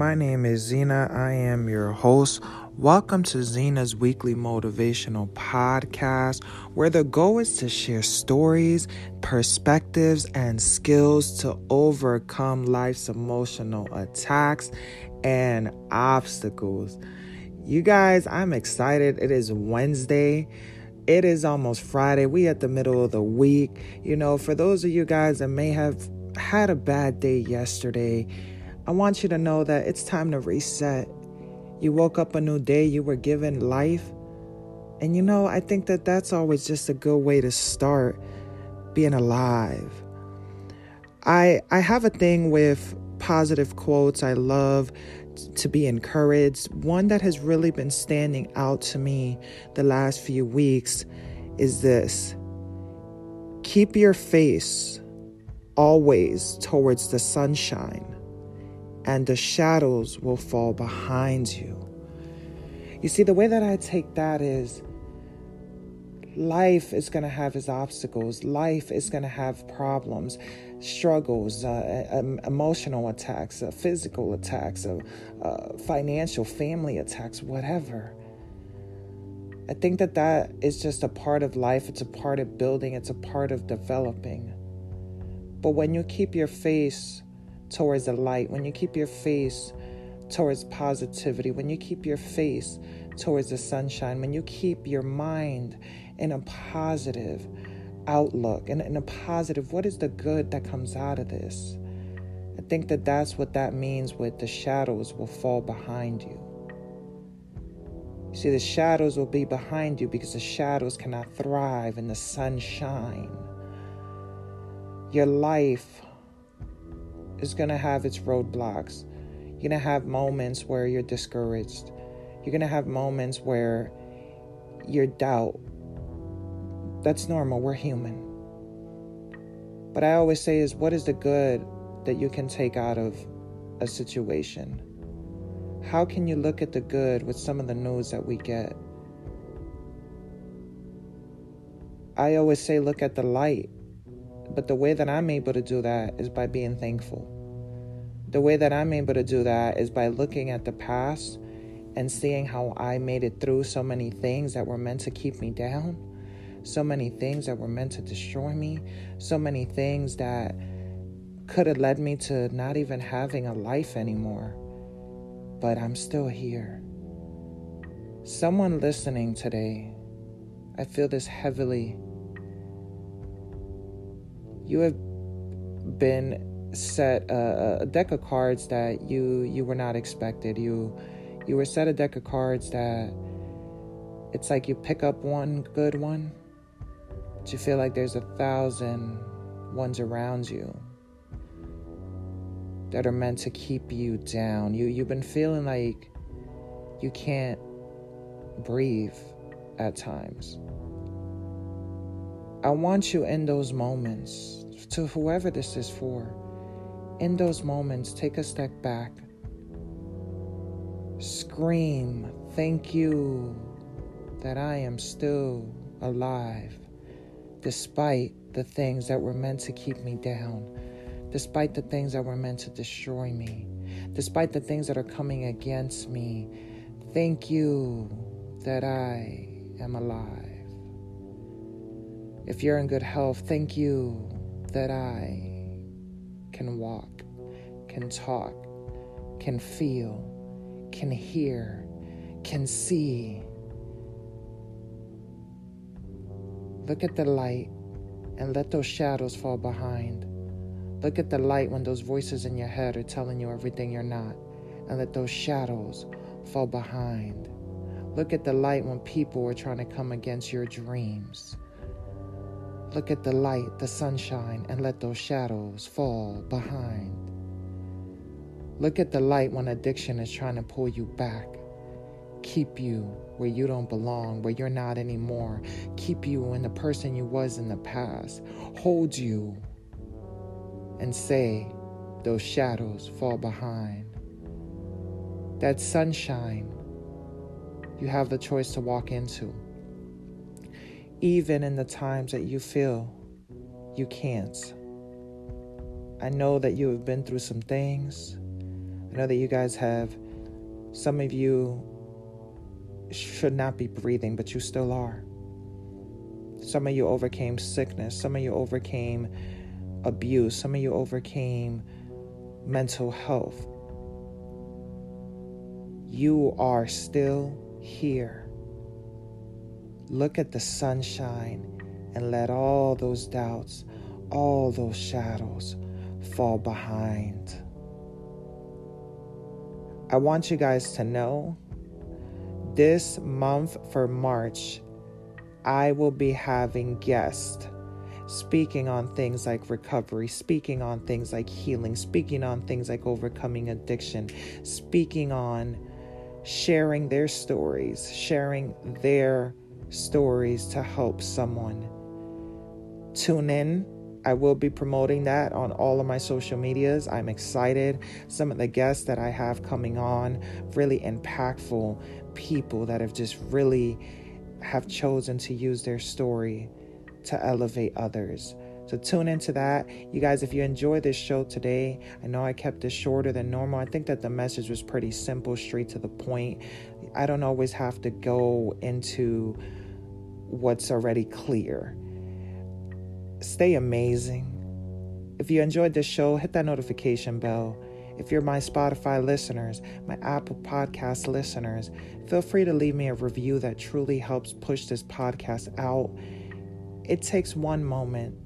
My name is Zena. I am your host. Welcome to Zena's weekly motivational podcast, where the goal is to share stories, perspectives, and skills to overcome life's emotional attacks and obstacles. You guys, I'm excited. It is Wednesday. It is almost Friday. We at the middle of the week. You know, for those of you guys that may have had a bad day yesterday, I want you to know that it's time to reset. You woke up a new day, you were given life. And you know, I think that that's always just a good way to start being alive. I I have a thing with positive quotes. I love to be encouraged. One that has really been standing out to me the last few weeks is this Keep your face always towards the sunshine, and the shadows will fall behind you. You see, the way that I take that is life is going to have its obstacles, life is going to have problems struggles, uh, emotional attacks, uh, physical attacks, uh, uh, financial, family attacks, whatever. I think that that is just a part of life. It's a part of building, it's a part of developing. But when you keep your face towards the light, when you keep your face towards positivity, when you keep your face towards the sunshine, when you keep your mind in a positive, outlook and, and a positive what is the good that comes out of this? I think that that's what that means with the shadows will fall behind you. You see the shadows will be behind you because the shadows cannot thrive in the sunshine. Your life is going to have its roadblocks you're going to have moments where you're discouraged you're going to have moments where your doubt that's normal. We're human. But I always say is what is the good that you can take out of a situation? How can you look at the good with some of the news that we get? I always say look at the light. But the way that I'm able to do that is by being thankful. The way that I'm able to do that is by looking at the past and seeing how I made it through so many things that were meant to keep me down so many things that were meant to destroy me, so many things that could have led me to not even having a life anymore. But I'm still here. Someone listening today, I feel this heavily. You have been set a, a, deck of cards that you you were not expected. You you were set a deck of cards that it's like you pick up one good one but you feel like there's a thousand ones around you that are meant to keep you down. You you've been feeling like you can't breathe at times. I want you in those moments, to whoever this is for, in those moments, take a step back. Scream, thank you that I am still alive despite the things that were meant to keep me down, despite the things that were meant to destroy me, despite the things that are coming against me. Thank you that I am alive. If you're in good health, thank you that I can walk, can talk, can feel, can hear, can see Look at the light and let those shadows fall behind. Look at the light when those voices in your head are telling you everything you're not, and let those shadows fall behind. Look at the light when people are trying to come against your dreams. Look at the light, the sunshine, and let those shadows fall behind. Look at the light when addiction is trying to pull you back keep you where you don't belong, where you're not anymore, keep you in the person you was in the past, hold you and say those shadows fall behind. That sunshine you have the choice to walk into. Even in the times that you feel you can't. I know that you have been through some things. I know that you guys have, some of you should not be breathing, but you still are. Some of you overcame sickness. Some of you overcame abuse. Some of you overcame mental health. You are still here. Look at the sunshine and let all those doubts, all those shadows fall behind. I want you guys to know this month for March, I will be having guests speaking on things like recovery, speaking on things like healing, speaking on things like overcoming addiction, speaking on sharing their stories, sharing their stories to help someone. Tune in. I will be promoting that on all of my social medias. I'm excited. Some of the guests that I have coming on, really impactful people that have just really have chosen to use their story to elevate others. So tune into that. You guys, if you enjoyed this show today, I know I kept it shorter than normal. I think that the message was pretty simple, straight to the point. I don't always have to go into what's already clear. Stay amazing. If you enjoyed this show, hit that notification bell. If you're my Spotify listeners, my Apple Podcast listeners, feel free to leave me a review that truly helps push this podcast out. It takes one moment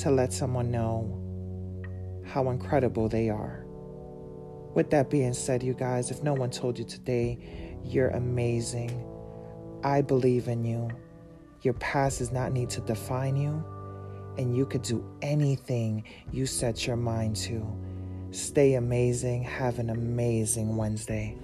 to let someone know how incredible they are. With that being said, you guys, if no one told you today, you're amazing. I believe in you. Your past does not need to define you, and you could do anything you set your mind to. Stay amazing. Have an amazing Wednesday.